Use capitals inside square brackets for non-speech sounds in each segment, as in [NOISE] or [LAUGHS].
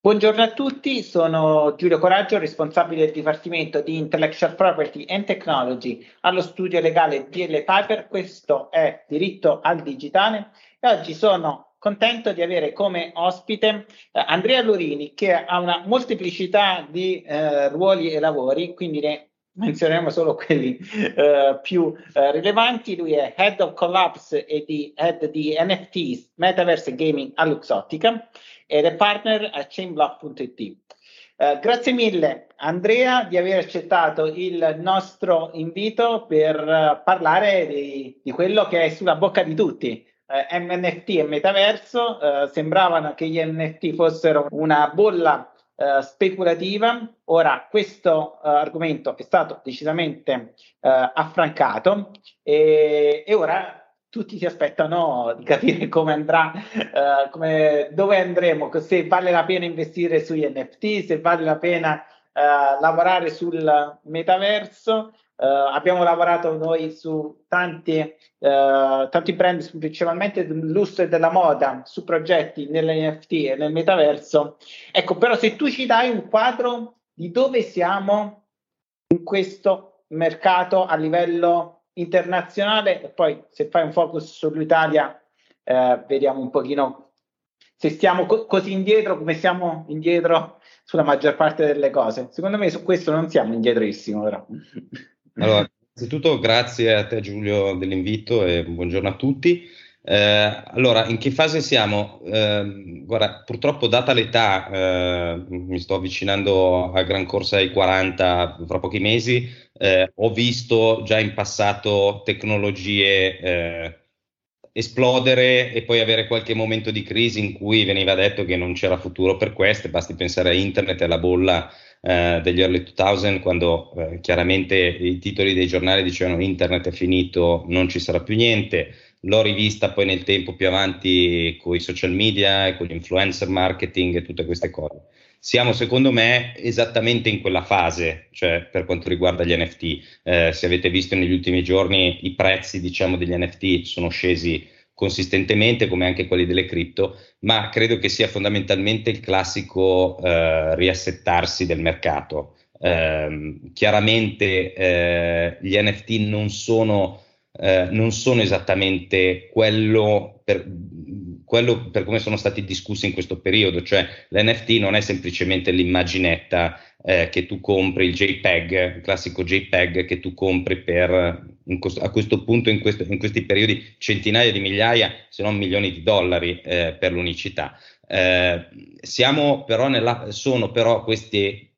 Buongiorno a tutti, sono Giulio Coraggio, responsabile del Dipartimento di Intellectual Property and Technology allo studio legale DL Piper. Questo è Diritto al Digitale e oggi sono contento di avere come ospite eh, Andrea Lorini che ha una molteplicità di eh, ruoli e lavori, quindi ne menzioneremo solo quelli eh, più eh, rilevanti. Lui è Head of Collapse e di Head di NFTs, Metaverse Gaming a Luxottica ed è partner a chainblock.it. Uh, grazie mille Andrea di aver accettato il nostro invito per uh, parlare di, di, quello che è sulla bocca di tutti. Uh, eh, MNFT e metaverso sembravano che gli NFT fossero una bolla speculativa. Ora questo argomento è stato decisamente affrancato e, e ora tutti si aspettano di capire come andrà, uh, come, dove andremo, se vale la pena investire sugli NFT, se vale la pena uh, lavorare sul metaverso. Uh, abbiamo lavorato noi su tanti, tanti brand, principalmente del lusso e della moda, su progetti nell'NFT e nel metaverso. Ecco, però se tu ci dai un quadro di dove siamo in questo mercato a livello internazionale e poi se fai un focus sull'Italia eh, vediamo un pochino se stiamo co- così indietro come siamo indietro sulla maggior parte delle cose. Secondo me su questo non siamo indietrissimo però. [LAUGHS] Allora, innanzitutto grazie a te Giulio dell'invito e buongiorno a tutti. Eh, allora, in che fase siamo? Eh, guarda, purtroppo data l'età, eh, mi sto avvicinando a gran corsa ai 40 fra pochi mesi, eh, ho visto già in passato tecnologie eh, esplodere e poi avere qualche momento di crisi in cui veniva detto che non c'era futuro per queste, basti pensare a internet e alla bolla eh, degli early 2000 quando eh, chiaramente i titoli dei giornali dicevano internet è finito, non ci sarà più niente. L'ho rivista poi nel tempo più avanti con i social media e con l'influencer marketing e tutte queste cose siamo secondo me esattamente in quella fase, cioè per quanto riguarda gli NFT. Eh, se avete visto negli ultimi giorni i prezzi diciamo, degli NFT sono scesi consistentemente come anche quelli delle cripto, ma credo che sia fondamentalmente il classico eh, riassettarsi del mercato. Eh, chiaramente gli NFT non sono, eh, non sono esattamente quello per, quello per come sono stati discussi in questo periodo, cioè l'NFT non è semplicemente l'immaginetta eh, che tu compri, il JPEG, il classico JPEG che tu compri per a questo punto, in, questo, in, questi periodi, centinaia di migliaia, se non milioni di dollari eh, per l'unicità. Eh, siamo però nella, sono però queste,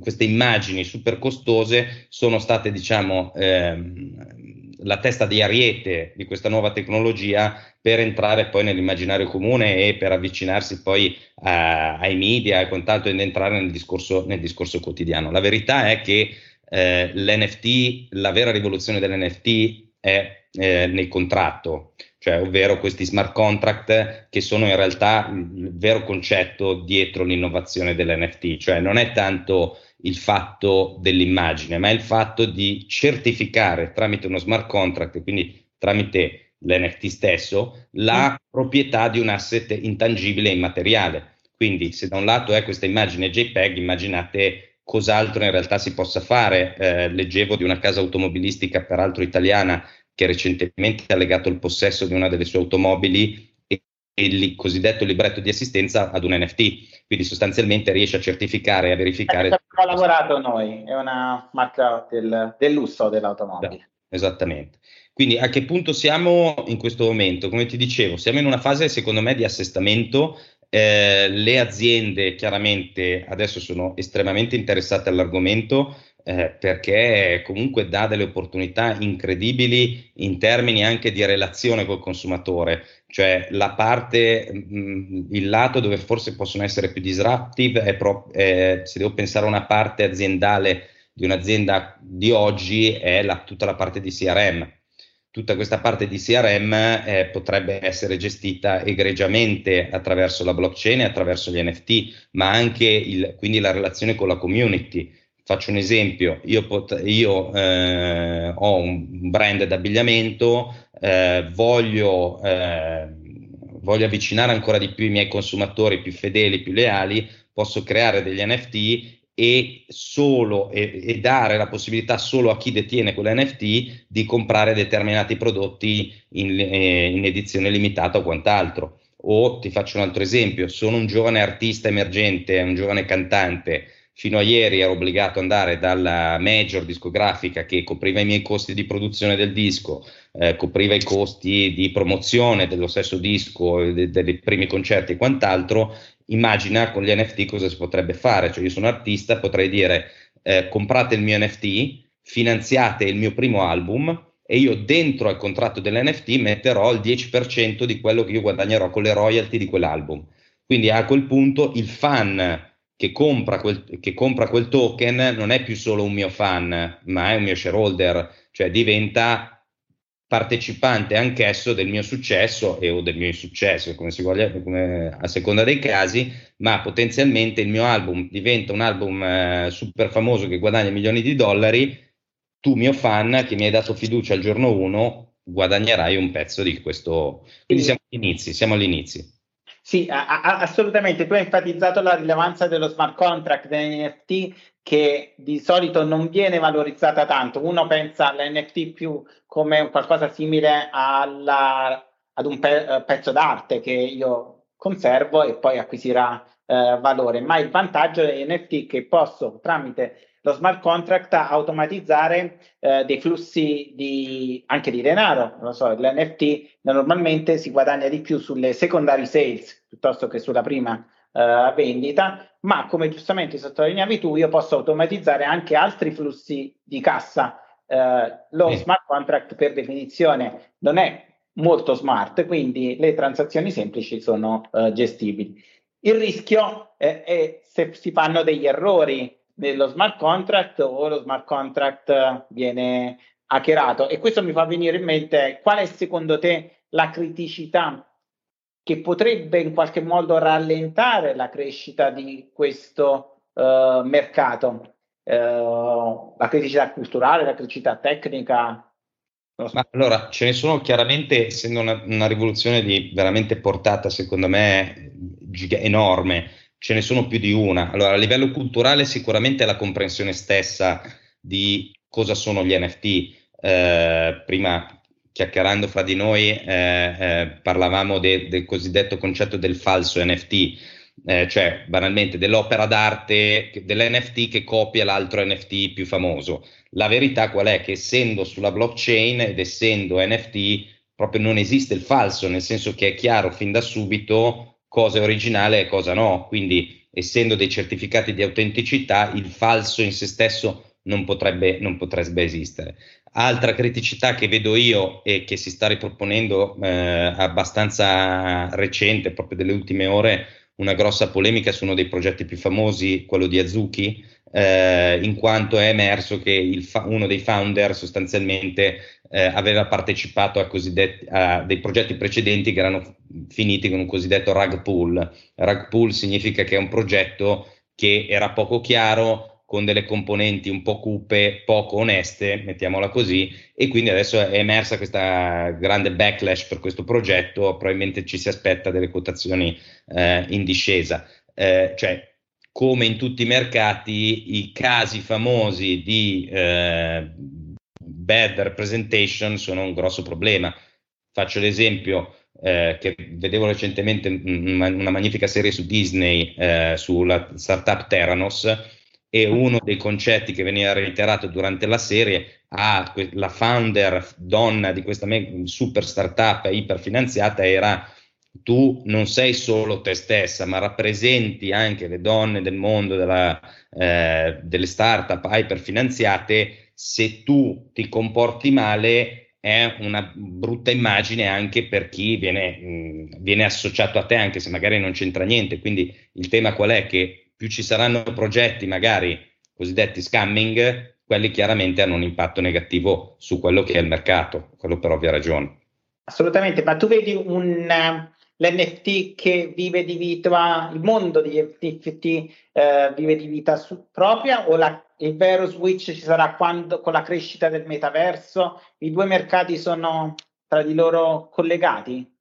queste immagini super costose, sono state diciamo ehm, la testa di ariete di questa nuova tecnologia per entrare poi nell'immaginario comune e per avvicinarsi poi a, ai media e quant'altro ed entrare nel discorso, nel discorso quotidiano. La verità è che eh, l'NFT, la vera rivoluzione dell'NFT è eh, nel contratto, cioè ovvero questi smart contract che sono in realtà il vero concetto dietro l'innovazione dell'NFT, cioè non è tanto il fatto dell'immagine, ma è il fatto di certificare tramite uno smart contract, quindi tramite l'NFT stesso, la mm. proprietà di un asset intangibile e immateriale. Quindi se da un lato è questa immagine JPEG, immaginate cos'altro in realtà si possa fare. Eh, leggevo di una casa automobilistica, peraltro italiana, che recentemente ha legato il possesso di una delle sue automobili il cosiddetto libretto di assistenza ad un NFT, quindi sostanzialmente riesce a certificare e a verificare. Abbiamo lavorato noi, è una marca del, del lusso dell'automobile. Esattamente. Quindi a che punto siamo in questo momento? Come ti dicevo, siamo in una fase secondo me di assestamento. Eh, le aziende chiaramente adesso sono estremamente interessate all'argomento eh, perché comunque dà delle opportunità incredibili in termini anche di relazione col consumatore, cioè la parte, mh, mm, il lato dove forse possono essere più disruptive è pro, eh, se devo pensare a una parte aziendale di un'azienda di oggi è la, tutta la parte di CRM. Tutta questa parte di CRM eh, potrebbe essere gestita egregiamente attraverso la blockchain e attraverso gli NFT, ma anche il, quindi la relazione con la community Faccio un esempio, io, pot- io eh, ho un brand d'abbigliamento, eh, voglio, eh, voglio avvicinare ancora di più i miei consumatori più fedeli, più leali, posso creare degli NFT e, solo, e, e, dare la possibilità solo a chi detiene quell'NFT di comprare determinati prodotti in, eh, in edizione limitata o quant'altro. O ti faccio un altro esempio, sono un giovane artista emergente, un giovane cantante, fino a ieri ero obbligato ad andare dalla major discografica che copriva i miei costi di produzione del disco, eh, copriva i costi di promozione dello stesso disco, de- dei primi concerti e quant'altro, immagina con gli NFT cosa si potrebbe fare, cioè io sono artista, potrei dire eh, comprate il mio NFT, finanziate il mio primo album e io dentro al contratto dell'NFT metterò il 10% di quello che io guadagnerò con le royalty di quell'album. Quindi a quel punto il fan che compra, quel, che compra quel token non è più solo un mio fan, ma è un mio shareholder, cioè diventa partecipante anch'esso del mio successo e o del mio insuccesso, come si voglia, come, a seconda dei casi, ma potenzialmente il mio album diventa un album eh, super famoso che guadagna milioni di dollari, tu mio fan che mi hai dato fiducia al giorno 1 guadagnerai un pezzo di questo. Quindi siamo agli inizi, siamo agli inizi. Sì, a, a, assolutamente. Tu hai enfatizzato la rilevanza dello smart contract degli NFT che di solito non viene valorizzata tanto. Uno pensa all'NFT più come qualcosa simile alla, ad un pe- eh, pezzo d'arte che io conservo e poi acquisirà eh, valore, ma il vantaggio degli NFT è che posso tramite lo smart contract automatizzare eh, dei flussi di, anche di denaro. Non so, l'NFT normalmente si guadagna di più sulle secondary sales piuttosto che sulla prima eh, vendita, ma come giustamente sottolineavi tu, io posso automatizzare anche altri flussi di cassa. Eh, lo smart contract per definizione non è molto smart, quindi le transazioni semplici sono eh, gestibili. Il rischio è, è se si fanno degli errori nello smart contract o lo smart contract viene hackerato. E questo mi fa venire in mente qual è secondo te la criticità che potrebbe in qualche modo rallentare la crescita di questo uh, mercato? Uh, la criticità culturale, la criticità tecnica? Ma allora, ce ne sono chiaramente, essendo una, una rivoluzione di veramente portata, secondo me, giga- enorme, ce ne sono più di una. Allora, a livello culturale sicuramente la comprensione stessa di cosa sono gli NFT. Eh, prima chiacchierando fra di noi eh, eh, parlavamo de, del cosiddetto concetto del falso NFT. Eh, cioè banalmente dell'opera d'arte, dell'NFT che copia l'altro NFT più famoso. La verità qual è? Che essendo sulla blockchain ed essendo NFT, proprio non esiste il falso, nel senso che è chiaro fin da subito cosa è originale e cosa no. Quindi, essendo dei certificati di autenticità, il falso in se stesso non potrebbe, non potrebbe esistere. Altra criticità che vedo io e che si sta riproponendo eh, abbastanza recente, proprio delle ultime ore, una grossa polemica su uno dei progetti più famosi, quello di Azuki, eh, in quanto è emerso che fa- uno dei founder sostanzialmente eh, aveva partecipato a, a, dei progetti precedenti che erano finiti con un cosiddetto rug pull. Rug pull significa che è un progetto che era poco chiaro, con delle componenti un po' cupe, poco oneste, mettiamola così, e quindi adesso è emersa questa grande backlash per questo progetto, probabilmente ci si aspetta delle quotazioni eh, in discesa. Eh, cioè, come in tutti i mercati, i casi famosi di eh, bad representation sono un grosso problema. Faccio l'esempio eh, che vedevo recentemente una, magnifica serie su Disney eh, sulla startup Theranos e uno dei concetti che veniva reiterato durante la serie a la founder donna di questa super startup iperfinanziata era tu non sei solo te stessa, ma rappresenti anche le donne del mondo della, eh, delle start-up iperfinanziate, se tu ti comporti male è una brutta immagine anche per chi viene, mh, viene associato a te, anche se magari non c'entra niente. Quindi il tema qual è? Che più ci saranno progetti magari cosiddetti scamming, quelli chiaramente hanno un impatto negativo su quello che è il mercato, quello per ovvia ragione. Assolutamente, ma tu vedi un, l'NFT che vive di vita, il mondo degli NFT eh, vive di vita su, propria o la, il vero switch ci sarà quando, con la crescita del metaverso? I due mercati sono tra di loro collegati?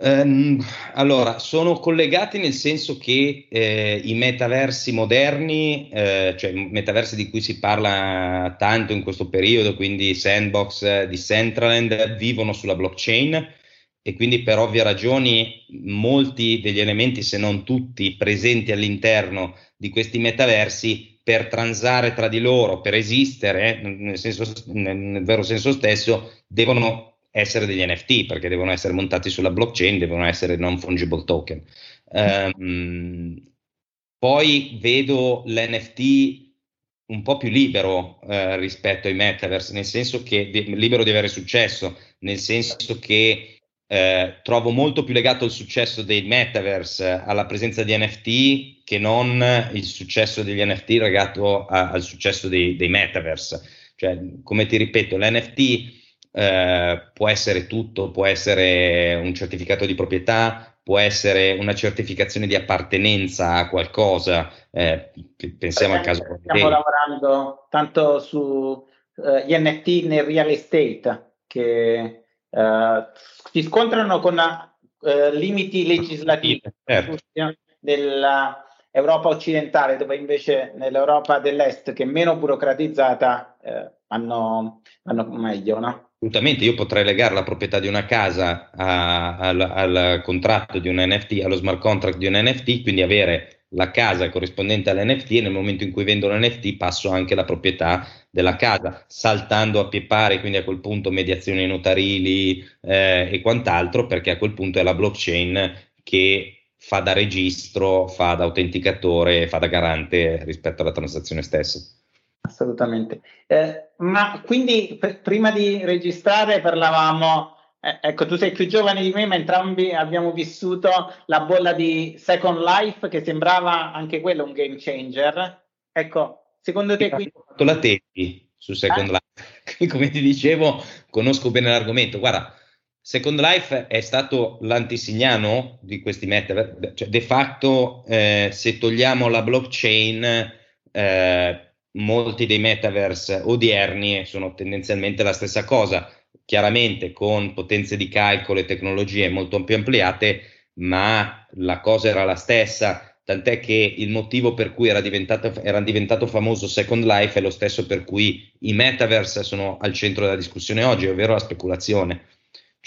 Um, allora, sono collegati nel senso che eh, i metaversi moderni, eh, cioè metaversi di cui si parla tanto in questo periodo, quindi Sandbox, eh, Decentraland, vivono sulla blockchain e quindi per ovvie ragioni molti degli elementi, se non tutti, presenti all'interno di questi metaversi per transare tra di loro, per esistere nel, senso, nel vero senso stesso, devono essere degli NFT perché devono essere montati sulla blockchain, devono essere non fungible token. Um, poi vedo l'NFT un po' più libero eh, rispetto ai metaverse, nel senso che di, libero di avere successo, nel senso che eh, trovo molto più legato il successo dei metaverse alla presenza di NFT che non il successo degli NFT legato a, al successo dei, dei metaverse. Cioè, come ti ripeto, l'NFT eh, può essere tutto, può essere un certificato di proprietà, può essere una certificazione di appartenenza a qualcosa. Eh, pensiamo al caso. Stiamo lavorando tanto sugli eh, uh, NFT nel real estate che uh, si scontrano con limiti legislativi certo. dell'Europa occidentale, dove invece nell'Europa dell'Est, che è meno burocratizzata, vanno, vanno meglio. No? Assolutamente, io potrei legare la proprietà di una casa a, al, al, contratto di un NFT, allo smart contract di un NFT, quindi avere la casa corrispondente all'NFT e nel momento in cui vendo l'NFT passo anche la proprietà della casa, saltando a pie pari, quindi a quel punto mediazioni notarili eh, e quant'altro, perché a quel punto è la blockchain che fa da registro, fa da autenticatore, fa da garante rispetto alla transazione stessa. Assolutamente. Eh, ma quindi per, prima di registrare parlavamo, eh, ecco tu sei più giovane di me, ma entrambi abbiamo vissuto la bolla di Second Life che sembrava anche quello un game changer. Ecco, secondo te... Quindi... Ho fatto la tesi su Second eh? Life, [LAUGHS] come ti dicevo conosco bene l'argomento. Guarda, Second Life è stato l'antisignano di questi metaverse, cioè de facto eh, se togliamo la blockchain... Eh, molti dei metaverse odierni sono tendenzialmente la stessa cosa, chiaramente con potenze di calcolo e tecnologie molto più ampliate, ma la cosa era la stessa, tant'è che il motivo per cui era diventato, era diventato famoso Second Life è lo stesso per cui i metaverse sono al centro della discussione oggi, ovvero la speculazione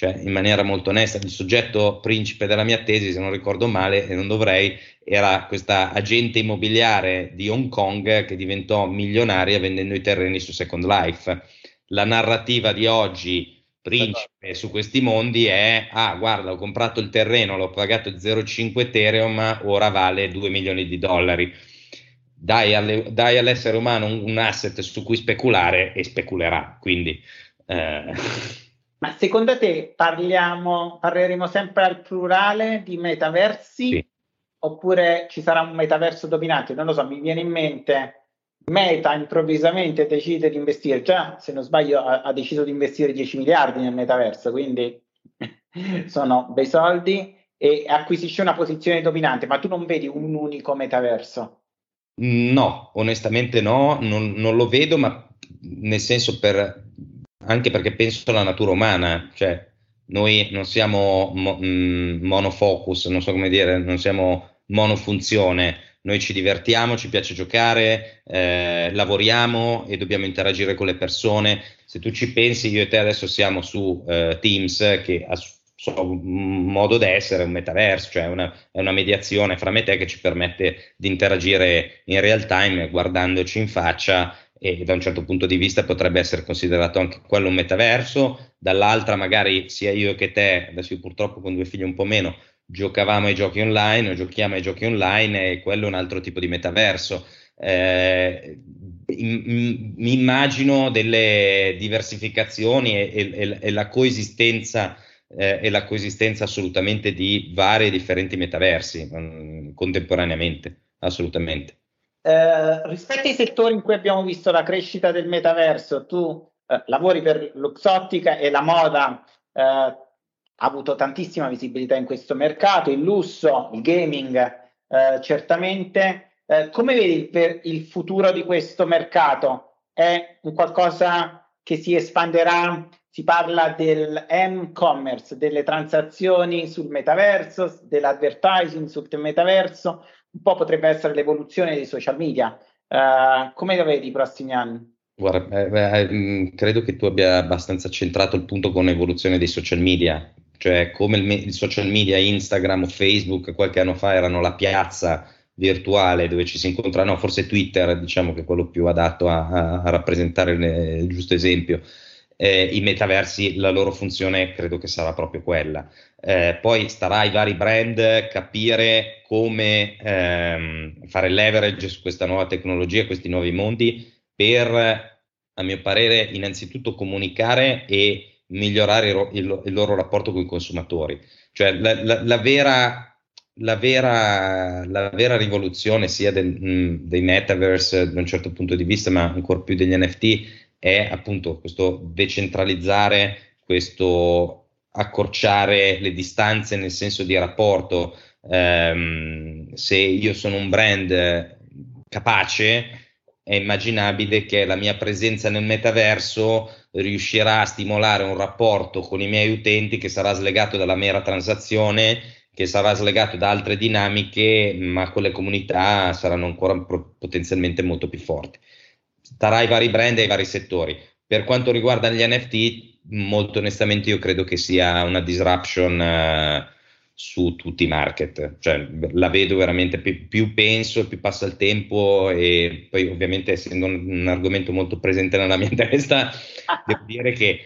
cioè in maniera molto onesta, il soggetto principe della mia tesi, se non ricordo male e non dovrei, era questa agente immobiliare di Hong Kong che diventò milionaria vendendo i terreni su Second Life. La narrativa di oggi, principe su questi mondi, è, ah guarda, ho comprato il terreno, l'ho pagato 0,5 Ethereum, ora vale 2 milioni di dollari. Dai, alle, dai all'essere umano un, un, asset su cui speculare e speculerà. Quindi... Eh, [LAUGHS] ma secondo te parliamo, parleremo sempre al plurale di metaversi sì. oppure ci sarà un metaverso dominante? Non lo so, mi viene in mente Meta improvvisamente decide di investire, già se non sbaglio ha, ha deciso di investire 10 miliardi nel metaverso, quindi [LAUGHS] sono bei soldi e acquisisce una posizione dominante, ma tu non vedi un unico metaverso? No, onestamente no, non, non lo vedo, ma nel senso per anche perché penso alla natura umana, cioè noi non siamo mo, mm, monofocus, non so come dire, non siamo monofunzione, noi ci divertiamo, ci piace giocare, eh, lavoriamo e dobbiamo interagire con le persone. Se tu ci pensi, io e te adesso siamo su eh, Teams che ha suo modo d'essere, un metaverso, cioè una, è una mediazione fra me e te che ci permette di interagire in real time guardandoci in faccia e da un certo punto di vista potrebbe essere considerato anche quello un metaverso, dall'altra magari sia io che te, adesso io purtroppo con due figli un po' meno, giocavamo ai giochi online o giochiamo ai giochi online e quello è un altro tipo di metaverso. Eh, mi immagino delle diversificazioni e, e, e la coesistenza eh, e la coesistenza assolutamente di vari e differenti metaversi mh, mm, contemporaneamente, assolutamente. Eh, rispetto ai settori in cui abbiamo visto la crescita del metaverso, tu eh, lavori per Luxottica e la moda eh, ha avuto tantissima visibilità in questo mercato, il lusso, il gaming, eh, certamente. Eh, come vedi il, il, futuro di questo mercato? È un qualcosa che si espanderà si parla del m-commerce, delle transazioni sul metaverso, dell'advertising sul metaverso, un po' potrebbe essere l'evoluzione dei social media. Uh, come lo vedi i prossimi anni? Guarda, eh, eh, credo che tu abbia abbastanza centrato il punto con l'evoluzione dei social media, cioè come il, il social media, Instagram o Facebook qualche anno fa erano la piazza virtuale dove ci si incontra, no, forse Twitter diciamo che è quello più adatto a, a, a rappresentare il, il, giusto esempio. Eh, I metaversi, la loro funzione credo che sarà proprio quella. Eh, poi starà ai vari brand capire come ehm, fare leverage su questa nuova tecnologia, questi nuovi mondi, per, a mio parere, innanzitutto comunicare e migliorare il, il, il loro rapporto con i consumatori. Cioè la, la, la vera la vera, la vera, rivoluzione sia del, mh, dei metaverse da un certo punto di vista, ma ancora più degli NFT, è appunto questo decentralizzare, questo accorciare le distanze nel senso di rapporto. Um, se io sono un brand capace, è immaginabile che la mia presenza nel metaverso riuscirà a stimolare un rapporto con i miei utenti che sarà slegato dalla mera transazione che sarà slegato da altre dinamiche, ma quelle comunità saranno ancora pro- potenzialmente molto più forti. Starà ai vari brand e ai vari settori. Per quanto riguarda gli NFT, molto onestamente io credo che sia una disruption uh, su tutti i market, cioè la vedo veramente più, più, penso, più passa il tempo e poi ovviamente essendo un, un argomento molto presente nella mia [LAUGHS] testa, devo dire che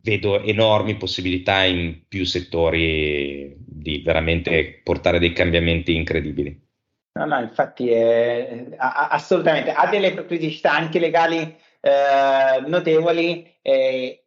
vedo enormi possibilità in più settori di veramente portare dei cambiamenti incredibili. No, no, infatti è, assolutamente ha delle criticità anche legali eh, notevoli. Eh,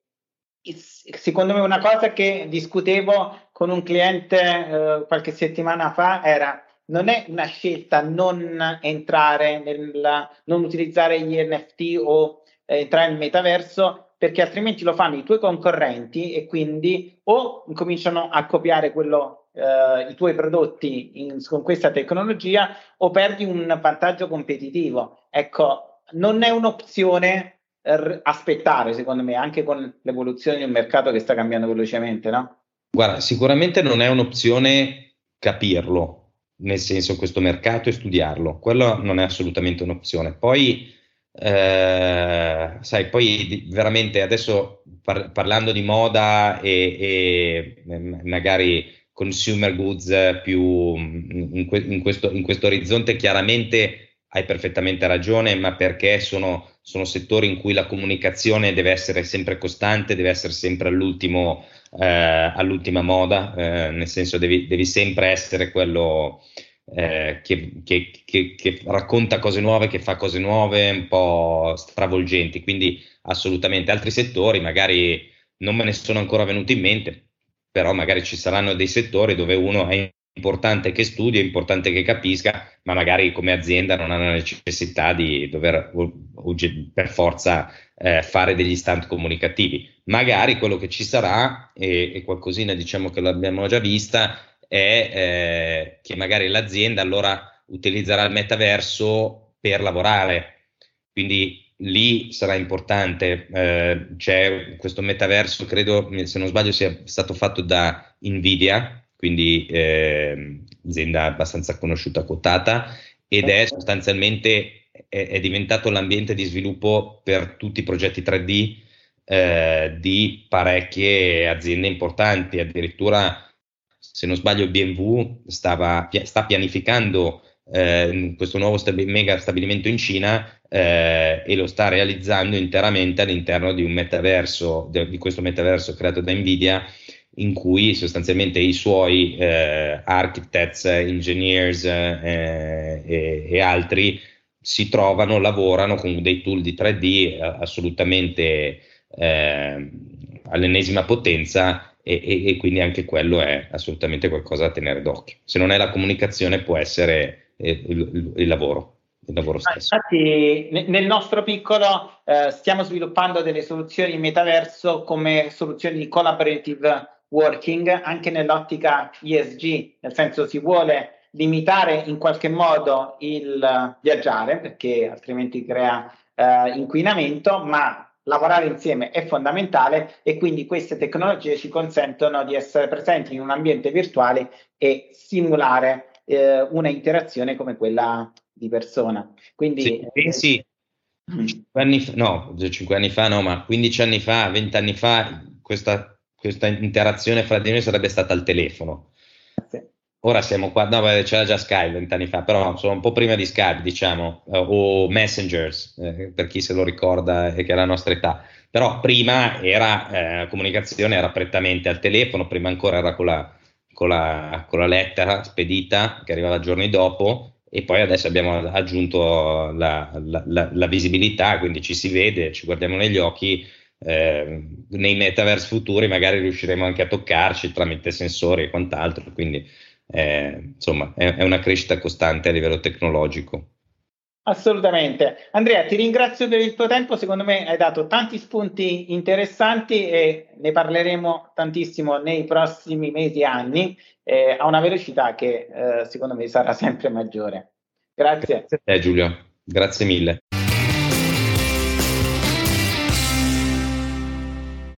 secondo me una cosa che discutevo con un cliente eh, qualche settimana fa era non è una scelta non entrare nel non utilizzare gli NFT o eh, entrare nel metaverso perché altrimenti lo fanno i tuoi concorrenti e quindi o cominciano a copiare quello, eh, i tuoi prodotti in, con questa tecnologia o perdi un vantaggio competitivo. Ecco, non è un'opzione r- aspettare, secondo me, anche con l'evoluzione di un mercato che sta cambiando velocemente, no? Guarda, sicuramente non è un'opzione capirlo, nel senso questo mercato e studiarlo, quello non è assolutamente un'opzione. Poi eh, sai, poi veramente adesso par- parlando di moda e, e, magari consumer goods più in, que- in, questo, in, questo, orizzonte, chiaramente hai perfettamente ragione, ma perché sono, sono, settori in cui la comunicazione deve essere sempre costante, deve essere sempre all'ultimo, eh, all'ultima moda, eh, nel senso devi, devi sempre essere quello eh, che, che, che, che, racconta cose nuove, che fa cose nuove, un po' stravolgenti. Quindi assolutamente altri settori, magari non me ne sono ancora venuti in mente, però magari ci saranno dei settori dove uno è importante che studi, è importante che capisca, ma magari come azienda non ha la necessità di dover per forza eh, fare degli stand comunicativi. Magari quello che ci sarà, e, e qualcosina diciamo che l'abbiamo già vista, è eh, che magari l'azienda allora utilizzerà il metaverso per lavorare. Quindi lì sarà importante. Eh, c'è questo metaverso, credo, se non sbaglio, sia stato fatto da Nvidia, quindi eh, azienda abbastanza conosciuta, quotata, ed è sostanzialmente è, è diventato l'ambiente di sviluppo per tutti i progetti 3D eh, di parecchie aziende importanti, addirittura se non sbaglio BMW stava, sta pianificando eh, questo nuovo stabi- mega stabilimento in Cina eh, e lo sta realizzando interamente all'interno di un metaverso, di questo metaverso creato da Nvidia, in cui sostanzialmente i suoi eh, architects, engineers eh, e, e, altri si trovano, lavorano con dei tool di 3D eh, assolutamente eh, all'ennesima potenza e, e, e, quindi anche quello è assolutamente qualcosa da tenere d'occhio. Se non è la comunicazione può essere eh, il, il, lavoro. Il lavoro stesso. Infatti, nel nostro piccolo eh, stiamo sviluppando delle soluzioni in metaverso come soluzioni di collaborative working anche nell'ottica ESG, nel senso si vuole limitare in qualche modo il viaggiare perché altrimenti crea eh, inquinamento, ma lavorare insieme è fondamentale e quindi queste tecnologie ci consentono di essere presenti in un ambiente virtuale e simulare eh, una interazione come quella di persona. Quindi, sì, pensi, 5 anni fa, no, 5 anni fa no, ma 15 anni fa, 20 anni fa, questa, questa interazione fra di noi sarebbe stata al telefono. Ora siamo qua, no, c'era già Skype vent'anni fa, però insomma un po' prima di Skype, diciamo, eh, o Messengers, eh, per chi se lo ricorda e che è la nostra età. Però prima era, eh, la comunicazione era prettamente al telefono, prima ancora era con la, con la, con la lettera spedita che arrivava giorni dopo e poi adesso abbiamo aggiunto la, la, visibilità, quindi ci si vede, ci guardiamo negli occhi, eh, nei metaverse futuri magari riusciremo anche a toccarci tramite sensori e quant'altro, quindi eh, insomma è, è una crescita costante a livello tecnologico. Assolutamente. Andrea, ti ringrazio per il tuo tempo, secondo me hai dato tanti spunti interessanti e ne parleremo tantissimo nei prossimi mesi e anni eh, a una velocità che eh, secondo me sarà sempre maggiore. Grazie. Grazie a te Giulio, grazie mille.